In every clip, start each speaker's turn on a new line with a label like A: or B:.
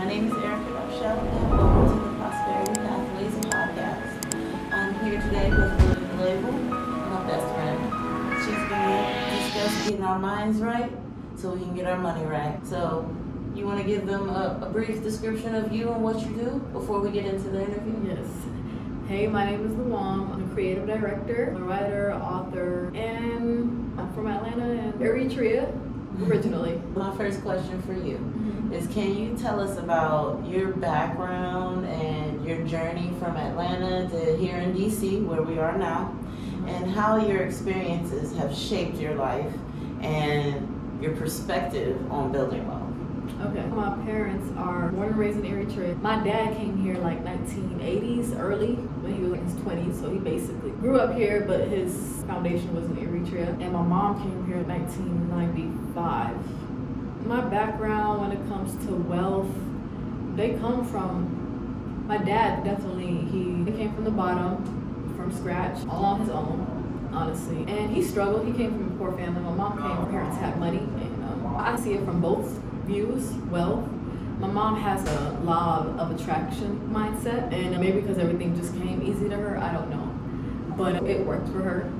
A: My name is Erica Darchelle, and welcome to the Prosperity Pathways podcast. I'm here today with Lily Label, my best friend. She's going to discuss getting our minds right so we can get our money right. So, you want to give them a, a brief description of you and what you do before we get into the interview?
B: Yes. Hey, my name is Luwam. I'm a creative director, a writer, author, and I'm from Atlanta and Eritrea originally.
A: My first question for you mm-hmm. is can you tell us about your background and your journey from Atlanta to here in DC, where we are now, and how your experiences have shaped your life and your perspective on building wealth?
B: Okay. My parents are born and raised in Eritrea. My dad came here like 1980s, early, when he was in his 20s. So he basically grew up here, but his foundation was in Eritrea. And my mom came here in 1995. My background when it comes to wealth, they come from, my dad definitely, he came from the bottom, from scratch, all on his own, honestly. And he struggled. He came from a poor family. My mom came, My parents had money. And um, I see it from both views, wealth. My mom has a law of, of attraction mindset, and maybe because everything just came easy to her, I don't know. But it worked for her.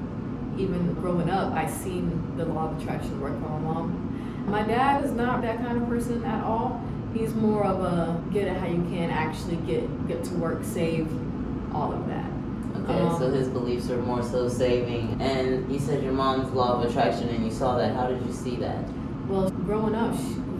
B: Even growing up, I seen the law of attraction work for my mom. My dad is not that kind of person at all. He's more of a get it how you can, actually get get to work, save, all of that.
A: Okay,
B: Um,
A: so his beliefs are more so saving. And you said your mom's law of attraction, and you saw that. How did you see that?
B: Well, growing up,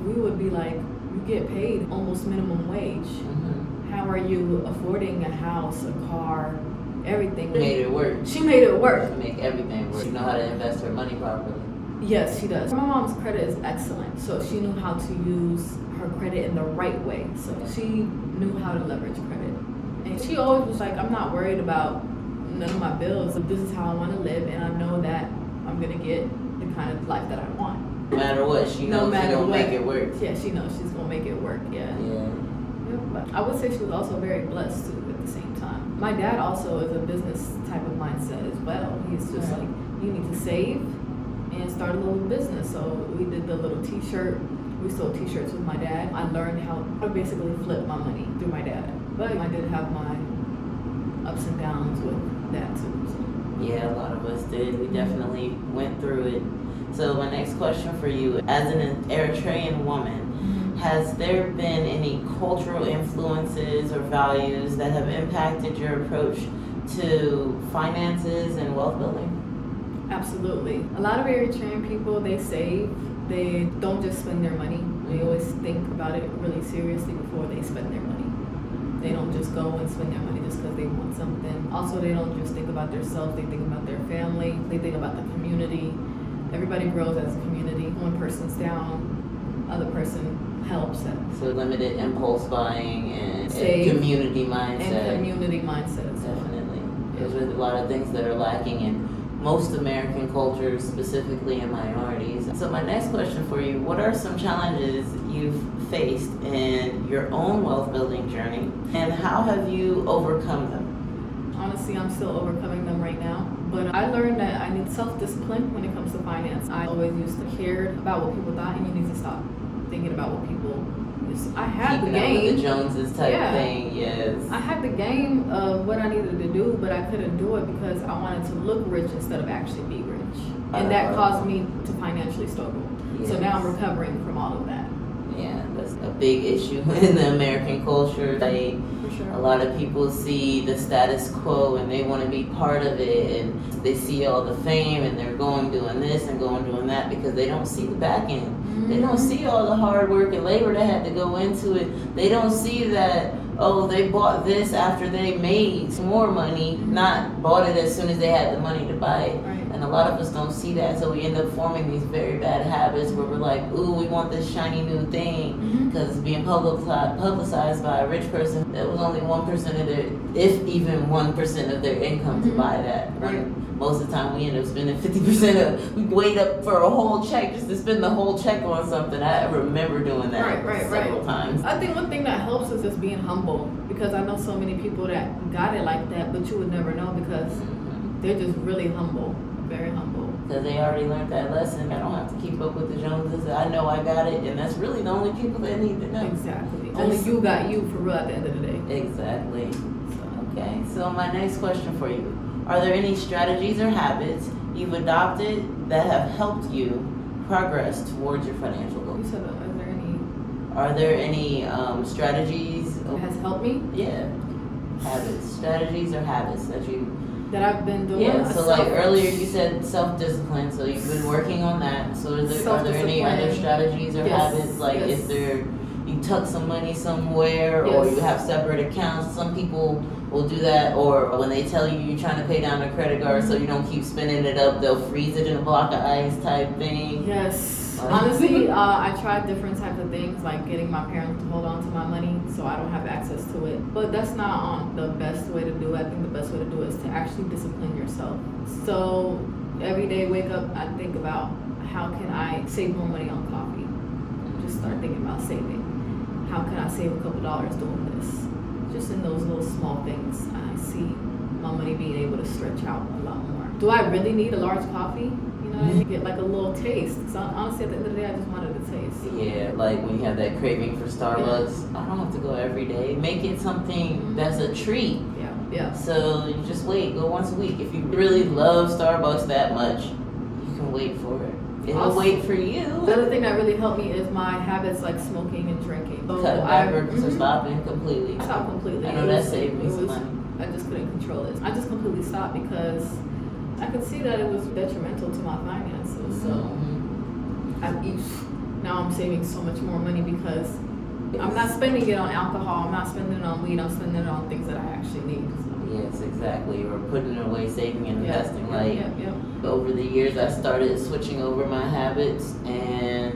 B: we would be like, you get paid almost minimum wage.
A: Mm-hmm.
B: How are you affording a house, a car, everything?
A: She made it work.
B: She made it work.
A: To make everything work. You know how to invest her money properly.
B: Yes, she does. My mom's credit is excellent, so she knew how to use her credit in the right way. So she knew how to leverage credit. And she always was like, I'm not worried about none of my bills. This is how I want to live, and I know that I'm going to get the kind of life that I want.
A: No matter what, she
B: No
A: knows
B: matter
A: she gonna make it work.
B: Yeah, she knows she's going to make it work. Yeah.
A: Yeah.
B: But I would say she was also very blessed too at the same time. My dad also is a business type of mindset as well. He's just
A: Right.
B: like, you need to save and start a little business. So we did the little t-shirt. We sold t-shirts with my dad. I learned how to basically flip my money through my dad. But I did have my ups and downs with that too. So.
A: Yeah, a lot of us did. We definitely went through it. So my next question for you, as an Eritrean woman, has there been any cultural influences or values that have impacted your approach to finances and wealth building?
B: Absolutely. A lot of Eritrean people, they save. They don't just spend their money. They always think about it really seriously before they spend their money. They don't just go and spend their money just because they want something. Also, they don't just think about themselves. They think about their family. They think about the community. Everybody grows as a community. One person's down, other person helps and,
A: So limited impulse buying and, and community mindset.
B: and community mindset.
A: Definitely. There's a lot of things that are lacking in most American cultures, specifically in minorities. So, my next question for you what are some challenges you've faced in your own wealth building journey, and how have you overcome them?
B: Honestly, I'm still overcoming them right now. But I learned that I need self-discipline when it comes to finance. I always used to care about what people thought, and you need to stop thinking about what people. I had
A: Keeping
B: the game.
A: the Joneses type
B: Yeah.
A: thing, yes.
B: I had the game of what I needed to do, but I couldn't do it because I wanted to look rich instead of actually be rich, and that
A: Uh,
B: caused me to financially struggle. So now I'm recovering from all of that.
A: Yeah, that's a big issue in the American culture. They
B: For sure.
A: A lot of people see the status quo and they want to be part of it, and they see all the fame and they're going doing this and going doing that because they don't see the back end. They don't see all the hard work and labor that had to go into it. They don't see that oh they bought this after they made more money, not bought it as soon as they had the money to buy it. And a lot of us don't see that, so we end up forming these very bad habits where we're like, ooh, we want this shiny new thing because it's being publicized, publicized by a rich person that was only one percent of their, if even one percent of their income to
B: Mhm.
A: buy that.
B: Right.
A: Most of the time we end up spending fifty percent of. We wait up for a whole check just to spend the whole check on something. I remember doing that
B: Right, right,
A: several
B: right.
A: times.
B: I think one thing that helps is just being humble because I know so many people that got it like that, but you would never know because
A: Mhm.
B: they're just really humble, very humble.
A: because they already learned that lesson. I don't have to keep up with the Joneses. I know I got it, and that's really the only people that need to know.
B: Exactly. Only you got you for real at the end of the day.
A: Exactly. Okay, so my next question for you Are there any strategies or habits you've adopted that have helped you progress towards your financial
B: You
A: goals?
B: said, uh, is there any
A: Are there any um, strategies?
B: that has helped me
A: Yeah, habits, strategies or habits that you.
B: That I've been doing?
A: Yeah, so like earlier you said self discipline, so you've been working on that. So is there, are there any other strategies or
B: Yes,
A: habits? Like
B: yes.
A: is there, you tuck some money somewhere or you have separate accounts? Some people will do that or when they tell you you're trying to pay down a credit card so mm-hmm. you don't keep spending it up, they'll freeze it in a block of ice type thing.
B: Yes. Honestly, uh, I tried different types of things, like getting my parents to hold on to my money so I don't have access to it. But that's not on the best way to do it. I think the best way to do it is to actually discipline yourself. So every day, wake up, I think about how can I save more money on coffee. Just start thinking about saving. How can I save a couple dollars doing this? Just in those little small things, I see my money being able to stretch out a lot more. Do I really need a large coffee? You know, get like a little taste. So honestly, at the end of the day, I just wanted a taste.
A: Yeah, like when you have that craving for Starbucks, I don't have to go every day. Make it something that's a treat.
B: Yeah, yeah.
A: So you just wait, go once a week. If you really love Starbucks that much, you can wait for it. It'll
B: Awesome.
A: wait for you.
B: The other thing that really helped me is my habits like smoking and drinking. So
A: Cut
B: I
A: backwards or
B: mhm.
A: stopping completely.
B: I stopped completely.
A: I know that saved me some money.
B: I just couldn't control it. I just completely stopped because I could see that it was detrimental to my finances. So
A: Mhm.
B: I each now I'm saving so much more money because I'm not spending it on alcohol. I'm not spending it on weed. I'm spending it on things that I actually need. So.
A: Yes, exactly. Or putting it away, saving and investing.
B: yeah,
A: Like
B: yeah, yeah.
A: over the years, I started switching over my habits, and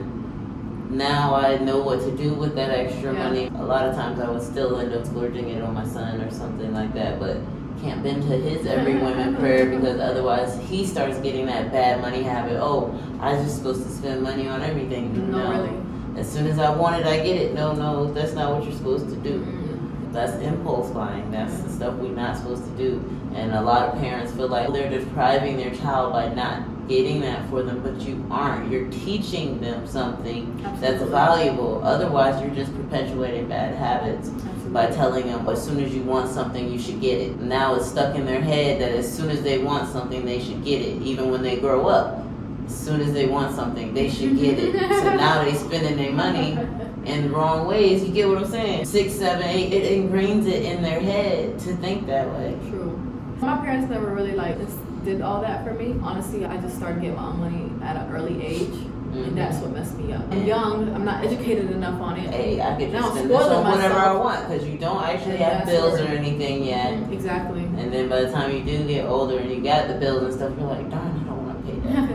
A: now I know what to do with that extra
B: Yeah.
A: money. A lot of times, I would still end up splurging it on my son or something like that, but can't bend to his every women prayer because otherwise he starts getting that bad money habit. Oh, I was just supposed to spend money on everything.
B: No, really.
A: As soon as I want it, I get it. No, no, that's not what you're supposed to do.
B: Mm.
A: That's impulse buying. That's the stuff we're not supposed to do. And a lot of parents feel like they're depriving their child by not getting that for them, but you aren't. You're teaching them something that's valuable. Otherwise, you're just perpetuating bad habits
B: Absolutely.
A: by telling them as soon as you want something, you should get it. Now it's stuck in their head that as soon as they want something, they should get it, even when they grow up. As soon as they want something, they should get it. so now they're spending their money in the wrong ways. You get what I'm saying? Six, seven, eight. It ingrains it in their head to think that way.
B: True. My parents never really like just did all that for me. Honestly, I just started getting my own money at an early age,
A: Mhm.
B: and that's what messed me up. I'm young. I'm not educated enough on it.
A: Hey, I could
B: Now
A: just spend this on whatever I want because you don't actually have bills or anything yet.
B: Mhm, Exactly.
A: And then by the time you do get older and you got the bills and stuff, you're like, darn, I don't want to pay that.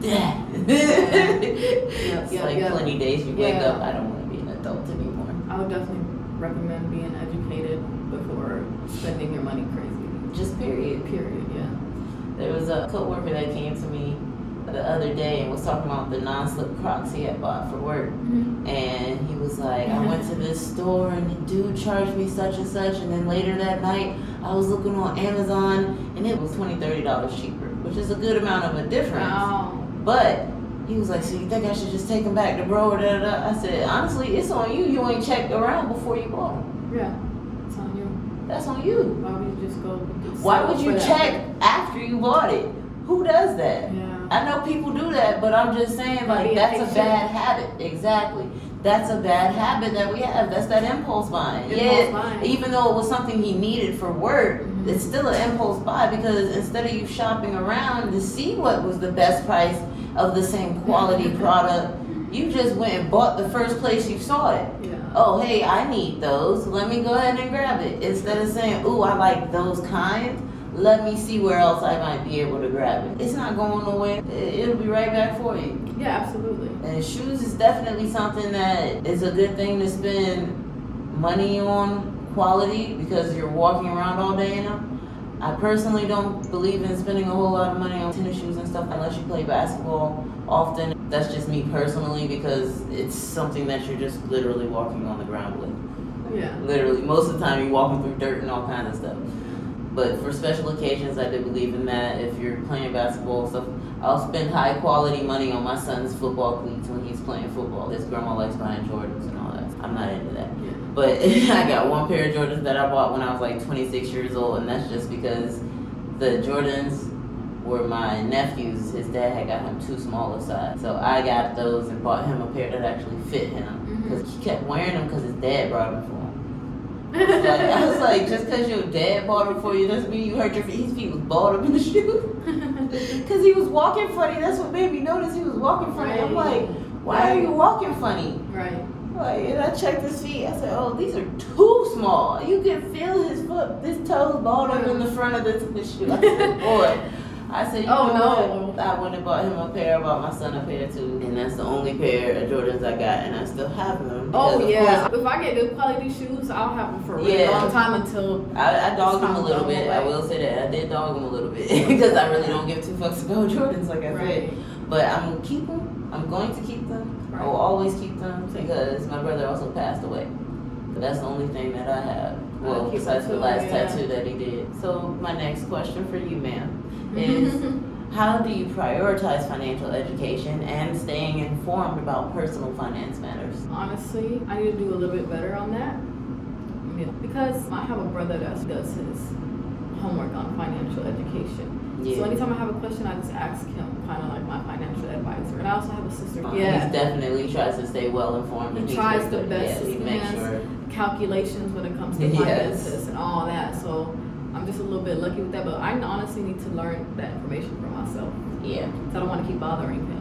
A: Yeah. it's
B: yeah,
A: like
B: yeah.
A: plenty days you wake
B: Yeah.
A: up, I don't want to be an adult anymore.
B: I would definitely recommend being educated before spending your money crazy.
A: Just period.
B: Period.
A: There was a coworker that came to me the other day and was talking about the non-slip Crocs he had bought for work. Mm-hmm. And he was like, I went to this store and the dude charged me such and such. And then later that night, I was looking on Amazon and it was $20, $30 cheaper, which is a good amount of a difference.
B: Wow.
A: But he was like, so you think I should just take them back to bro or da da da? I said, honestly, it's on you. You ain't checked around before you bought them.
B: Yeah. It's on you.
A: That's on you.
B: Why would you just go?
A: Why would you
B: for that?
A: check after you bought it? Who does that?
B: Yeah.
A: I know people do that, but I'm just saying, like, that's a
B: patient.
A: bad habit. Exactly. That's a bad habit that we have. That's that impulse buying.
B: Impulse
A: yeah,
B: buying.
A: even though it was something he needed for work,
B: Mhm.
A: it's still an impulse buy because instead of you shopping around to see what was the best price of the same quality product, you just went and bought the first place you saw it.
B: Yeah.
A: Oh, hey, I need those. Let me go ahead and grab it. Instead of saying, ooh, I like those kinds, let me see where else I might be able to grab it. It's not going away. It- It'll be right back for you.
B: Yeah. Absolutely.
A: And shoes is definitely something that is a good thing to spend money on quality because you're walking around all day in them. I personally don't believe in spending a whole lot of money on tennis shoes and stuff unless you play basketball often. That's just me personally because it's something that you're just literally walking on the ground with.
B: Yeah.
A: Literally, most of the time you're walking through dirt and all kinds of stuff. But for special occasions, I do believe in that. If you're playing basketball stuff, I'll spend high quality money on my son's football cleats when he's playing football. His grandma likes buying Jordans and all that. I'm not into that.
B: Yeah.
A: But I got one pair of Jordans that I bought when I was like 26 years old, and that's just because the Jordans were my nephew's. His dad had got him too small a size. So I got those and bought him a pair that actually fit him. Mm-hmm. Because he kept wearing them because his dad brought them for him. Like, I was like, just because your dad bought them for you doesn't mean you hurt your feet. His feet was balled up in the shoe. Because he was walking funny. That's what made me notice he was walking funny. I'm like, why are you walking funny?
B: Right.
A: Like, and I checked his feet. I said, "Oh, these are too small. You can feel his foot, his toes balled up in the front of the, the shoe." I said, "Boy," I said, "You
B: Oh,
A: know
B: no.
A: what? I went and bought him a pair. I bought my son a pair too, and that's the only pair of Jordans I got, and I still have them.
B: Oh yeah.
A: course,
B: If I get good quality shoes, I'll have them for a really
A: Yeah.
B: long time until
A: I, I dogged him a little bit.
B: right?
A: I will say that I did dog him a little bit because I really don't give two fucks about Jordans, like I said. But I'm gonna keep them. I'm going to keep them. I will always keep them because my brother also passed away. But that's the only thing that I have. Well, besides the last
B: yeah.
A: tattoo that he did. So my next question for you, ma'am, is how do you prioritize financial education and staying informed about personal finance matters?
B: Honestly, I need to do a little bit better on that. Yeah. Because I have a brother that does his homework on financial education. So anytime I have a question, I just ask him, kind of like my financial advisor. And I also have a sister.
A: Uh,
B: yeah.
A: He definitely tries to stay well informed.
B: He
A: and he's
B: tries the best
A: Yeah, he
B: he
A: makes sure.
B: calculations when it comes to
A: Yes.
B: finances and all that. So I'm just a little bit lucky with that. But I honestly need to learn that information for myself.
A: Yeah.
B: So I don't want to keep bothering him.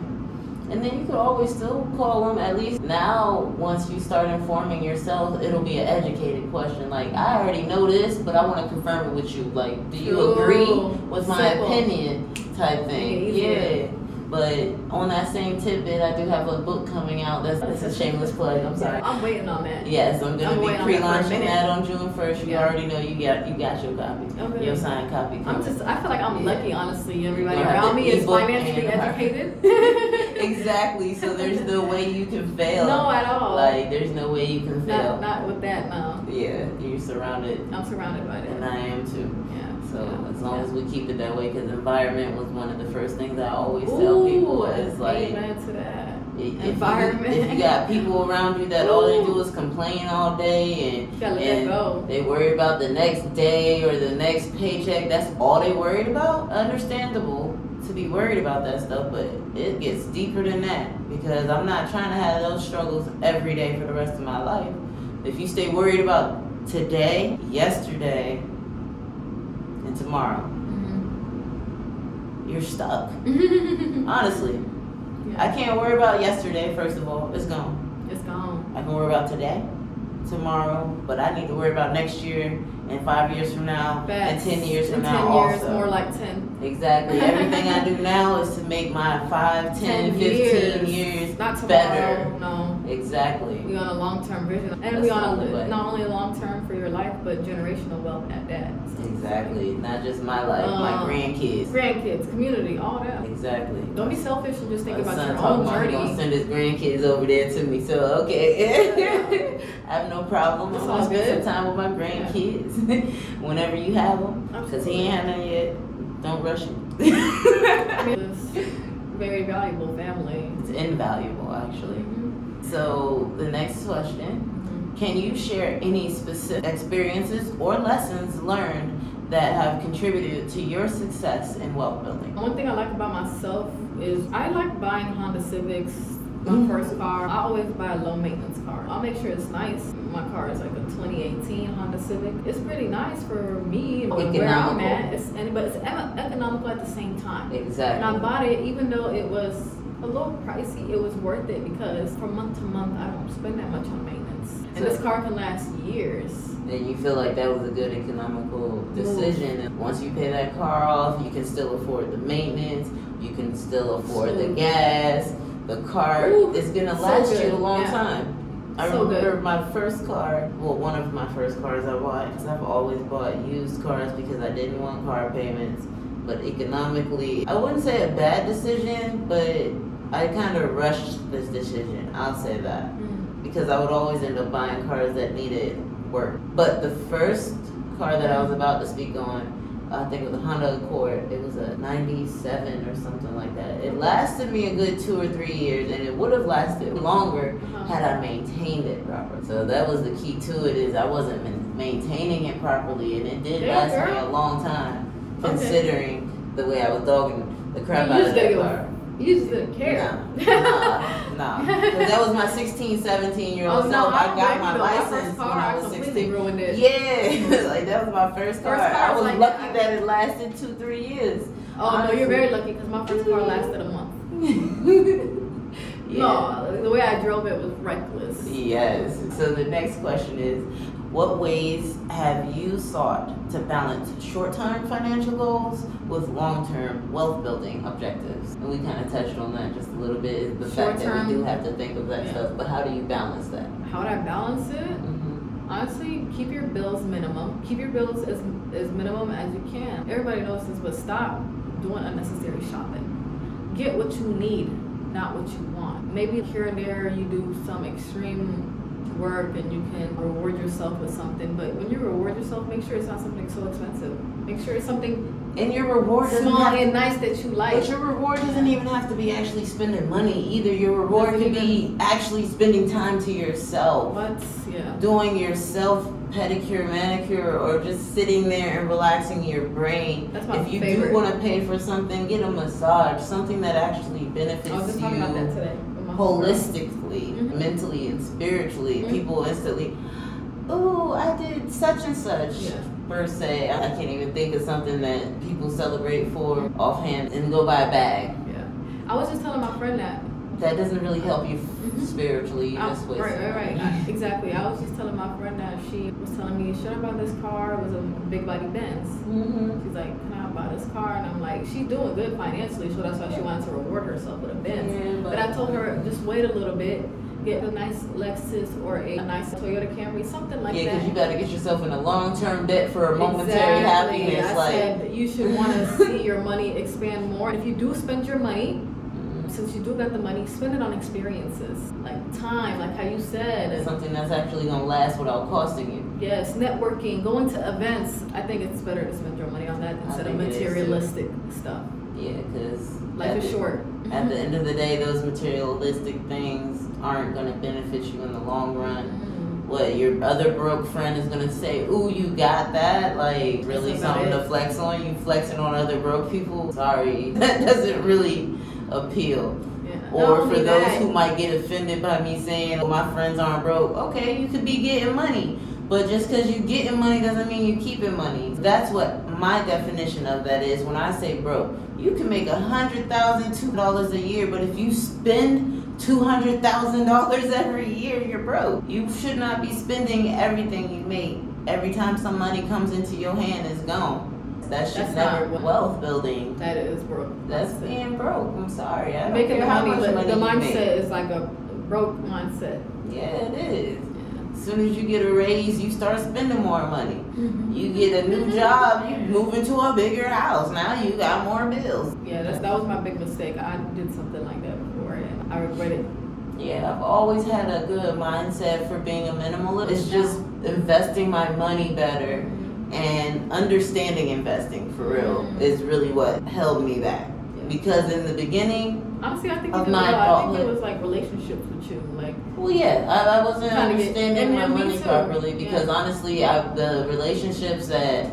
A: And then you could always still call them. At least now, once you start informing yourself, it'll be an educated question. Like, I already know this, but I want to confirm it with you. Like, do you
B: True.
A: agree with my
B: Simple.
A: opinion? Type thing. Yeah. But on that same tidbit, I do have a book coming out. That's, that's a shameless plug. I'm sorry.
B: I'm waiting on that.
A: Yes, I'm gonna
B: I'm
A: be
B: waiting on that for a
A: pre-launching
B: minute.
A: that on June first. You
B: Yeah.
A: already know you got you got your copy,
B: Okay.
A: your signed copy.
B: I'm just, I feel like I'm lucky, honestly. Everybody
A: You're gonna have
B: around me is financially
A: and the hard-
B: educated.
A: exactly. So there's no way you can fail.
B: no, at all.
A: Like there's no way you can fail.
B: not, not with that, no.
A: Yeah, you're surrounded,
B: I'm surrounded by that. and.
A: I am too.
B: Yeah.
A: So
B: yeah,
A: as long
B: yeah.
A: as we keep it that way, because environment was one of the first things I always tell people is like,
B: amen to that.
A: if you,
B: Environment.
A: if you got people around you that all they do is complain all day and
B: You
A: and they worry about the next day or the next paycheck, that's all they worried about. Understandable to be worried about that stuff, but it gets deeper than that because I'm not trying to have those struggles every day for the rest of my life. If you stay worried about today, yesterday, and tomorrow, mm-hmm. you're stuck. Honestly, I can't worry about yesterday, first of all, it's gone.
B: It's gone.
A: I can worry about today, tomorrow, but I need to worry about next year and five years from now
B: Facts.
A: and ten years from now
B: 10 years,
A: also.
B: more like 10.
A: Exactly. Everything I do now is to make my 5, 10,
B: 10
A: 15 years,
B: Not tomorrow,
A: better.
B: no.
A: Exactly.
B: We on a long term vision. And
A: That's
B: we on a,
A: way.
B: not only a long term for your life, but generational wealth at that.
A: Exactly. Not just my life, my
B: Um,
A: grandkids.
B: Grandkids, community, all that.
A: Exactly.
B: Don't be selfish and just think
A: My
B: about
A: son
B: your own
A: he gonna send his grandkids over there to me, so okay. I have no problem. I'm gonna
B: all
A: spend some time with my grandkids whenever you have them, cause he ain't had none yet. Don't rush it.
B: this very valuable family.
A: it's invaluable, actually.
B: Mhm.
A: So the next question:
B: Mhm.
A: Can you share any specific experiences or lessons learned that have contributed to your success in wealth building?
B: One thing I like about myself is I like buying Honda Civics. My
A: Mhm.
B: first car. I always buy a low maintenance car. I'll make sure it's nice. My car is like a 2018 Honda Civic. It's pretty nice for me and where I'm
A: Economical.
B: at. It's, and, but it's economical at the same time. Exactly. And I bought it even though it was a little pricey. It was worth it because from month to month I don't spend that much on maintenance. And
A: So-
B: this car can last years.
A: And you feel like that was a good economical decision. And once you pay that car off, you can still afford the maintenance. You can still afford the gas. The car
B: Ooh,
A: is gonna
B: so
A: last you a long
B: Yeah.
A: time. I
B: So
A: remember
B: good.
A: my first car, well, one of my first cars I bought, because I've always bought used cars because I didn't want car payments. But economically, I wouldn't say a bad decision, but I kind of rushed this decision. I'll say that
B: Mm.
A: because I would always end up buying cars that needed work. But the first car that I was about to speak on, I think it was a Honda Accord. It was a 97 or something like that. It lasted me a good two or three years, and it would have lasted longer
B: Uh-huh.
A: had I maintained it properly. So that was the key to it is I wasn't maintaining it properly, and it did
B: Yeah,
A: last me a long time,
B: Okay.
A: considering the way I was dogging the crap
B: You
A: out of that car.
B: You just didn't care.
A: Nah, nah, 'Cause that was my 16, 17 year old
B: Oh, no,
A: self.
B: I
A: I got my
B: you, though. My
A: license
B: first
A: when I was
B: completely
A: 16.
B: ruined it.
A: Yeah, like that was my first car.
B: First car
A: I
B: was like
A: lucky
B: that.
A: that it lasted two, three years.
B: Oh no, you're very lucky because my first car lasted a month.
A: yeah.
B: No, the way I drove it was reckless.
A: Yes. So the next question is what ways have you sought to balance short-term financial goals with long-term wealth-building objectives? And we kind of touched on that just a little bit. Is the fact that we do have to think of that
B: Yeah.
A: stuff, but how do you balance that?
B: How would I balance it?
A: Mm-hmm.
B: Honestly, keep your bills minimum. Keep your bills as, as minimum as you can. Everybody knows this, but stop doing unnecessary shopping. Get what you need, not what you want. Maybe here and there you do some extreme work and you can reward yourself with something, but when you reward yourself, make sure it's not something so expensive. Make sure it's something
A: And your reward
B: small
A: have
B: and nice that you like.
A: But your reward doesn't even have to be actually spending money either. Your reward
B: Doesn't
A: be actually spending time to yourself.
B: What? Yeah.
A: Doing your self pedicure, manicure, or just sitting there and relaxing your brain.
B: That's my
A: if you
B: favorite.
A: do want to pay for something, get a massage, something that actually benefits
B: I was just
A: you
B: talking about that today. with
A: holistically. Mentally, and spiritually.
B: Mhm.
A: People instantly, oh, I did such and such.
B: Yeah.
A: Per se, I can't even think of something that people celebrate for offhand and go buy a bag.
B: Yeah. I was just telling my friend that.
A: That doesn't really help you
B: Mhm.
A: spiritually. You
B: I-
A: just
B: right, right, right. I- exactly. I was just telling my friend that she was telling me, should I buy this car? It was a big body Benz.
A: Mhm.
B: She's like, can I buy this car? And I'm like, she's doing good financially, so that's why she wanted to reward herself with a Benz.
A: Yeah,
B: But I told her, just wait a little bit, get a nice Lexus or a, a nice Toyota Camry, something like
A: yeah,
B: that.
A: because you got to get yourself in a long-term debt for a momentary
B: Exactly.
A: happiness.
B: I
A: like,
B: said you should want to see your money expand more. If you do spend your money,
A: mm,
B: since you do got the money, spend it on experiences, like time, like how you said.
A: something that's actually gonna last without costing you.
B: Yes, networking, going to events. I think it's better to spend your money on that instead of
A: think it is, too.
B: materialistic stuff.
A: Yeah, because
B: Life is short.
A: At the end of the day, those materialistic things aren't gonna benefit you in the long run. What your other broke friend is gonna say? Ooh, you got that? Like really something to flex on? You flexing on other broke people? Sorry, that doesn't really appeal.
B: Yeah.
A: Or for those
B: that,
A: who might get offended by me saying "Oh, my friends aren't broke, okay, you could be getting money. But just because you're getting money doesn't mean you're keeping money. That's what my definition of that is when I say broke. You can make a hundred thousand two dollars a year, but if you spend two hundred thousand dollars every year, you're broke. You should not be spending everything you make. Every time some money comes into your hand, it's gone. That should
B: That's
A: never
B: not
A: wealth building.
B: that is broke.
A: That's being broke. I'm sorry. I
B: making
A: care
B: the
A: how
B: money.
A: much money
B: the
A: you make.
B: mindset is like a broke mindset.
A: Yeah, it is.
B: Yeah.
A: As soon as you get a raise, you start spending more money.
B: Mm-hmm.
A: You get a new job, you move into a bigger house. Now you got more bills.
B: Yeah, that's, that was my big mistake. I did something like that I regret it.
A: Yeah, I've always had a good mindset for being a minimalist. It's just investing my money better and understanding investing for real
B: Mhm.
A: is really what held me back. Because in the beginning,
B: Honestly, I think
A: Of my
B: well. I think it was like relationships with you, like
A: Well, yeah, I, I wasn't understanding my money
B: too.
A: properly because honestly, I, the relationships that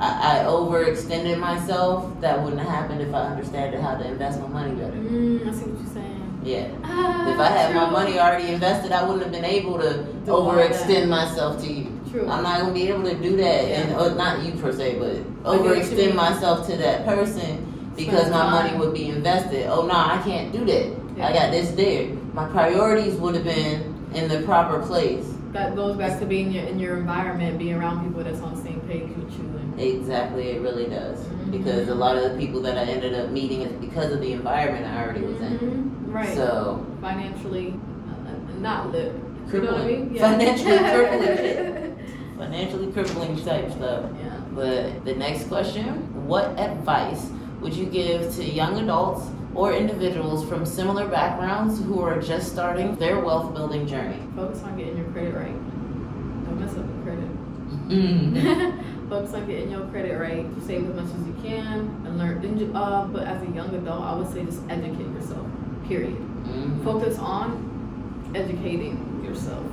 A: I, I overextended myself, that wouldn't have happened if I understood how to invest my money better.
B: mm, I see what you're saying.
A: Yeah.
B: Ah,
A: If I had my money already invested, I wouldn't have been able to
B: Do
A: overextend myself to you.
B: True.
A: I'm not gonna be able to do that, and or not you per se, but
B: I get what you
A: overextend myself to that person because my money would be invested. Oh no, I can't do that. I got this there. My priorities would have been in the proper place.
B: That goes back to being your, in your environment, being around people that's on the same page with you. And
A: Exactly, it really does. Because a lot of the people that I ended up meeting is because of the environment I already was in.
B: Mhm, Right.
A: So
B: Financially, uh, not lit. You know what I
A: Crippling.
B: mean?
A: Financially crippling. financially crippling type stuff.
B: yeah.
A: But the next question, what advice would you give to young adults or individuals from similar backgrounds who are just starting their wealth building journey?
B: Focus on getting your credit right. Don't mess up your credit.
A: Mm.
B: focus on getting your credit right. Save as much as you can and learn. Ju- uh, but as a young adult, I would say just educate yourself. Period.
A: Mhm.
B: Focus on educating yourself.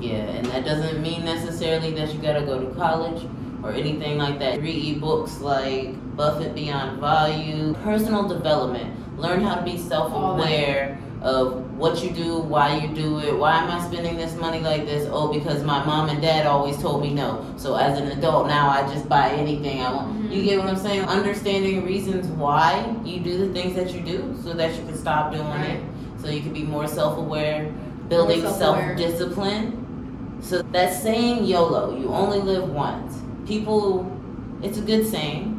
A: Yeah, and that doesn't mean necessarily that you gotta go to college or anything like that. Read books like Buffett Beyond Value, personal development. Learn how to be self aware of what you do, why you do it, why am I spending this money like this? Oh, because my mom and dad always told me no. So as an adult now, I just buy anything I want.
B: Mhm.
A: You get what I'm saying? Understanding reasons why you do the things that you do so that you can stop doing
B: Right.
A: it. So you can be more self aware, building self discipline. So that saying YOLO, you only live once. People, it's a good saying,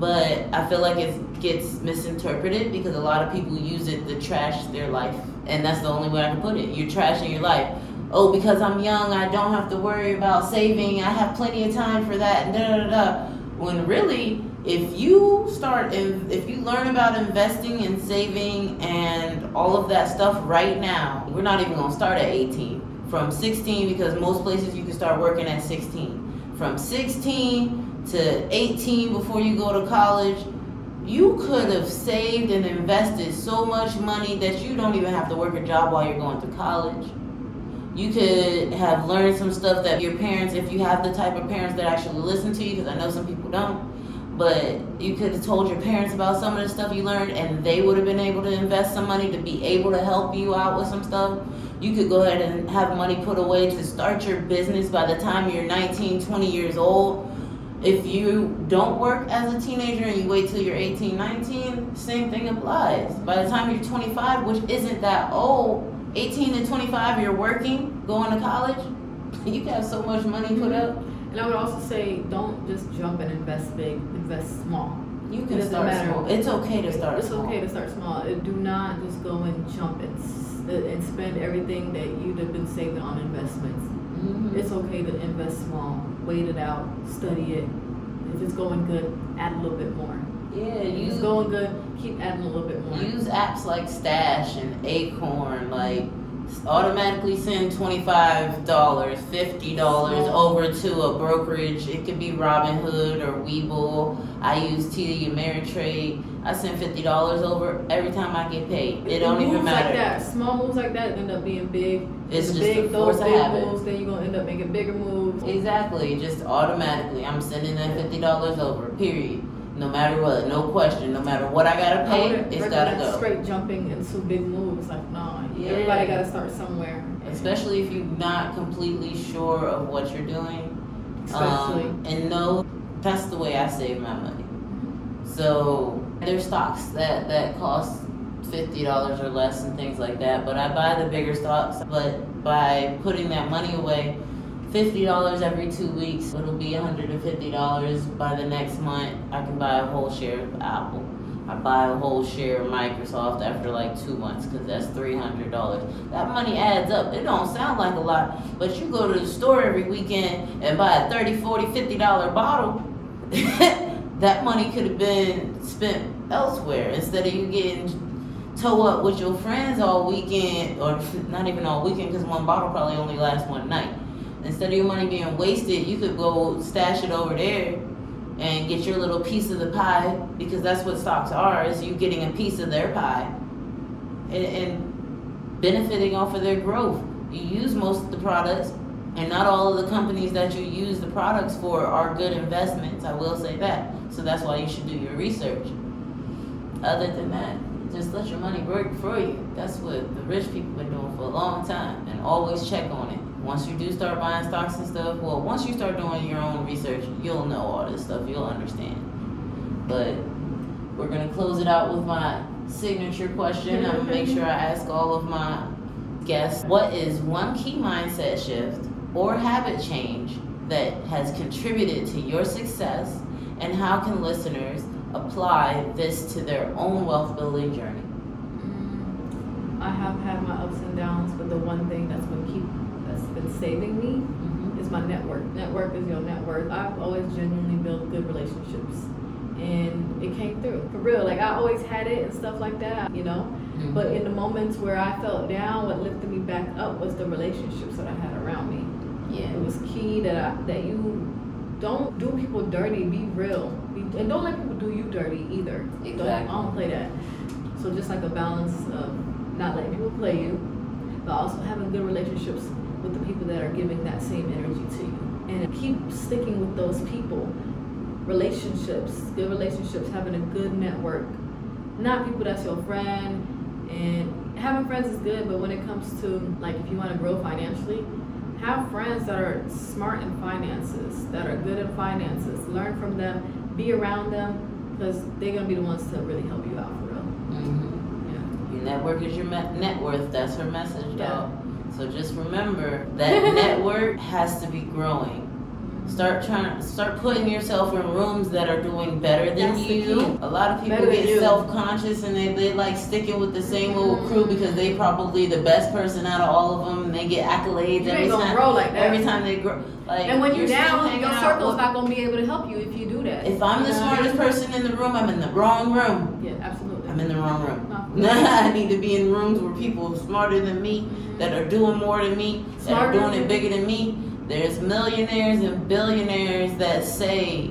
A: but I feel like it gets misinterpreted because a lot of people use it to trash their life. And that's the only way I can put it. You're trashing your life. Oh, because I'm young, I don't have to worry about saving. I have plenty of time for that. Da da da. When really, if you start, if you learn about investing and saving and all of that stuff right now, we're not even gonna start at 18. From 16, because most places you can start working at 16. From 16 to 18 before you go to college, you could have saved and invested so much money that you don't even have to work a job while you're going to college. You could have learned some stuff that your parents, if you have the type of parents that actually listen to you, because I know some people don't, but you could have told your parents about some of the stuff you learned and they would have been able to invest some money to be able to help you out with some stuff. You could go ahead and have money put away to start your business by the time you're 19, 20 years old. If you don't work as a teenager and you wait till you're 18, 19, same thing applies. By the time you're 25, which isn't that old, 18 to 25, you're working, going to college, you have so much money put up.
B: And I would also say, don't just jump and invest big. Invest small.
A: You can start
B: matter.
A: small. It's okay to start
B: It's
A: small.
B: okay to start small. Uh, Do not just go and jump and uh, and spend everything that you'd have been saving on investments.
A: Mhm.
B: It's okay to invest small. Wait it out. Study it. If it's going good, add a little bit more.
A: Yeah,
B: If it's
A: use
B: going good, keep adding a little bit more.
A: use apps like Stash and Acorn, like automatically send twenty five dollars, fifty dollars over to a brokerage. It could be Robinhood or Webull. I use TD Ameritrade. I send fifty dollars over every time I get paid. It don't even matter.
B: like that, small moves like that end up being big.
A: It's just
B: big, those big
A: habit.
B: moves. Then you're gonna end up making bigger moves.
A: Exactly, just automatically. I'm sending that fifty dollars over. Period. No matter what, no question. No matter what I gotta pay,
B: wouldn't
A: it's gotta go.
B: Straight jumping into big moves, like no.
A: Yeah.
B: Everybody gotta start somewhere.
A: especially if you're not completely sure of what you're doing.
B: Especially.
A: Um, and no, that's the way I save my money. So there's stocks that that cost fifty dollars or less and things like that. But I buy the bigger stocks. But by putting that money away, fifty dollars every two weeks, it'll be hundred and fifty dollars by the next month. I can buy a whole share of Apple. I buy a whole share of Microsoft after like two months because that's three hundred dollars. That money adds up. It don't sound like a lot, but you go to the store every weekend and buy a 30 40 50 dollar bottle. that money could have been spent elsewhere instead of you getting toe up with your friends all weekend, or not even all weekend because one bottle probably only lasts one night. Instead of your money being wasted, you could go stash it over there and get your little piece of the pie because that's what stocks are is you getting a piece of their pie and, and benefiting off of their growth you use most of the products and not all of the companies that you use the products for are good investments i will say that so that's why you should do your research other than that just let your money work for you that's what the rich people been doing for a long time and always check on it once you do start buying stocks and stuff, well, once you start doing your own research, you'll know all this stuff. You'll understand. But we're gonna close it out with my signature question. I'm gonna make sure I ask all of my guests what is one key mindset shift or habit change that has contributed to your success, and how can listeners apply this to their own wealth building journey?
B: Mm, I have had my ups and downs, but the one thing that's been keep that's been saving me
A: Mm-hmm.
B: is my network. Network is your net worth. I've always genuinely built good relationships. And it came through. For real. Like I always had it and stuff like that, you know.
A: Mm-hmm.
B: But in the moments where I felt down, what lifted me back up was the relationships that I had around me.
A: Yeah.
B: It was key that I, that you don't do people dirty. Be real, be, and don't let people do you dirty either. Don't, I don't play that. So just like a balance of not letting people play you, but also having good relationships with the people that are giving that same energy to you, and keep sticking with those people. Relationships, good relationships, having a good network, not people that's your friend. And having friends is good, but when it comes to like if you want to grow financially, have friends that are smart in finances, that are good in finances. Learn from them, be around them, because they're gonna be the ones to really help you out for real.
A: hmm
B: Yeah.
A: Your network is your net worth. That's her message,
B: Yeah.
A: dog. So just remember that network has to be growing. Start trying. Start putting yourself in rooms that are doing better than
B: That's
A: you. A lot of people
B: Better
A: get self conscious and they, they like sticking with the same old crew
B: Mhm.
A: because they probably the best person out of all of them. And they get accolades
B: You
A: every time.
B: grow like that.
A: Every time they grow, like
B: and when you're,
A: still
B: down, your circle's not gonna be able to help you if you do that.
A: If I'm the smartest person in the room, I'm in the wrong room.
B: Yeah, absolutely.
A: I'm in the wrong room. I need to be in rooms where people smarter than me, that are doing more than me, that are doing it bigger than me. There's millionaires and billionaires that say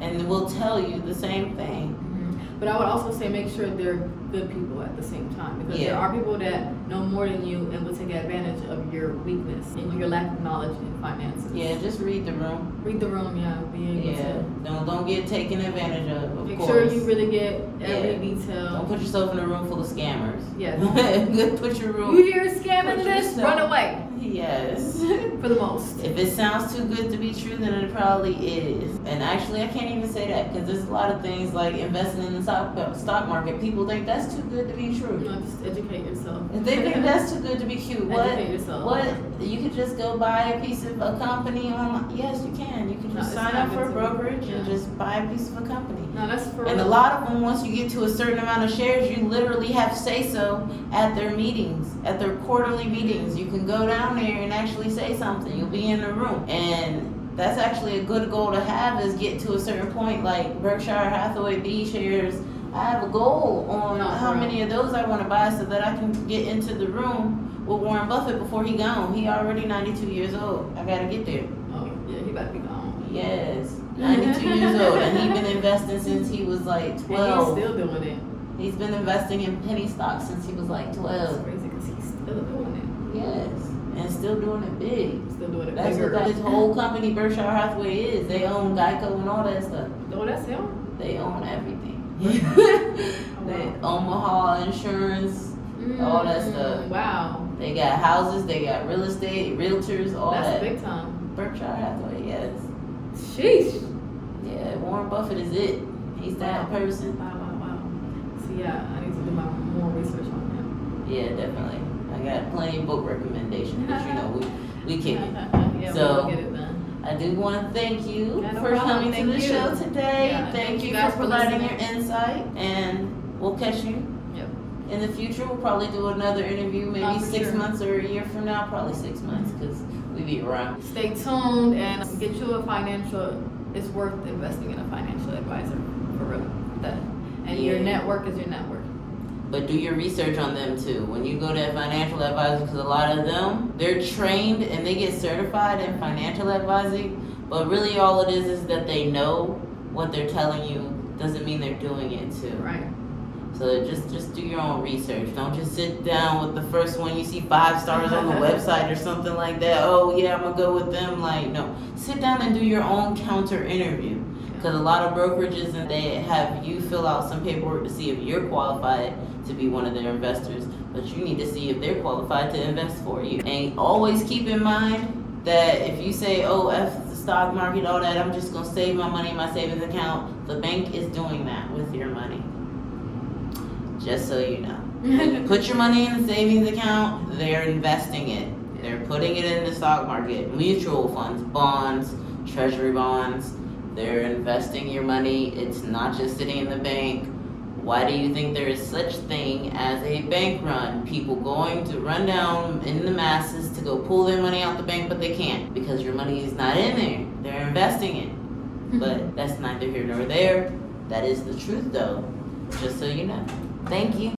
A: and will tell you the same thing.
B: Mhm. But I would also say make sure they're good people at the same time because there are people that know more than you and will take advantage of your weakness and your lack of knowledge in finances.
A: Yeah, just read the room.
B: Read the room, yeah. Be able
A: Yeah, don't don't get taken advantage of.
B: to
A: Of
B: make
A: course.
B: sure you really get every
A: Yeah.
B: detail.
A: don't put yourself in a room full of scammers.
B: Yes.
A: put your room.
B: You hear scamming
A: Put
B: this?
A: yourself-
B: Run away
A: Yes.
B: for the most.
A: If it sounds too good to be true, then it probably is. And actually, I can't even say that because there's a lot of things like investing in the stock uh, stock market. People think that's too good to be
B: You
A: true.
B: know, just educate yourself.
A: If they think that's too good to be cute, what?
B: Educate yourself.
A: What? You could just go buy a piece of a company online. Yes, you can. You can just
B: it's
A: sign up for a brokerage and just buy a piece of a company.
B: No, that's for
A: And a lot of them, once you get to a certain amount of shares, you literally have say so at their meetings, at their quarterly meetings. You can go down there and actually say something. You'll be in the room. And that's actually a good goal to have is get to a certain point like Berkshire Hathaway B shares. I have a goal on
B: No, for
A: how
B: real.
A: many of those I want to buy so that I can get into the room with Warren Buffett before he gone. He already 92 years old. I gotta get there.
B: Oh, yeah, he about to be gone.
A: Yes, 92 years old, and he's been investing since he was like
B: And
A: 12.
B: he's still doing it.
A: He's been investing in penny stocks since he was like
B: That's
A: 12.
B: crazy because he's still doing it.
A: Yes, and still doing it big.
B: Still doing it
A: That's
B: bigger.
A: what his whole company, Berkshire Hathaway, is. They own Geico and all that stuff.
B: No, that's him.
A: They own everything.
B: Oh,
A: they. Omaha Insurance. All that
B: Mm,
A: stuff.
B: Wow.
A: They got houses. They got real estate, realtors, all
B: That's
A: that.
B: big time.
A: Berkshire Hathaway, yes.
B: Sheesh.
A: Yeah, Warren Buffett is it. He's that
B: Wow.
A: person.
B: Wow, wow, wow. So yeah, I need to do my more research on him.
A: Yeah, definitely. I got plenty of book recommendations, but you know, we, we kick it.
B: yeah,
A: So-
B: we'll get it done.
A: I do want to thank you
B: no
A: for coming
B: Thank
A: to the
B: you.
A: show today.
B: Yeah,
A: thank,
B: thank
A: you
B: you guys
A: for providing your insight, and we'll catch you
B: Yep.
A: in the future. We'll probably do another interview, oh, maybe
B: Oh,
A: six
B: sure.
A: months or a year from now. Probably six months because we be around.
B: Stay tuned and get you a financial. It's worth investing in a financial advisor for real. That and your network is your network.
A: But do your research on them too. When you go to a financial advisor, because a lot of them, they're trained and they get certified in financial advising. But really, all it is is that they know what they're telling you. Doesn't mean they're doing it too.
B: Right.
A: So just just do your own research. Don't just sit down with the first one you see five stars on the website or something like that. Oh yeah, I'm gonna go with them. Like no, sit down and do your own counter interview. Because a lot of brokerages and they have you fill out some paperwork to see if you're qualified to be one of their investors, but you need to see if they're qualified to invest for you. And always keep in mind that if you say, "Oh, f the stock market, all that," I'm just gonna save my money in my savings account. The bank is doing that with your money. Just so you know. Put your money in the savings account, they're investing it. They're putting it in the stock market, mutual funds, bonds, treasury bonds. They're investing your money. It's not just sitting in the bank. Why do you think there is such thing as a bank run? People going to run down in the masses to go pull their money out the bank, but they can't because your money is not in there. They're investing it. Mm-hmm. But that's neither here nor there. That is the truth, though. Just so you know. Thank you.